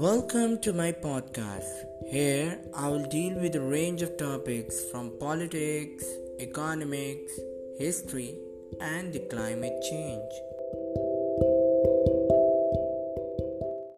Welcome to my podcast. Here I will deal with a range of topics from politics, economics, history, and the climate change.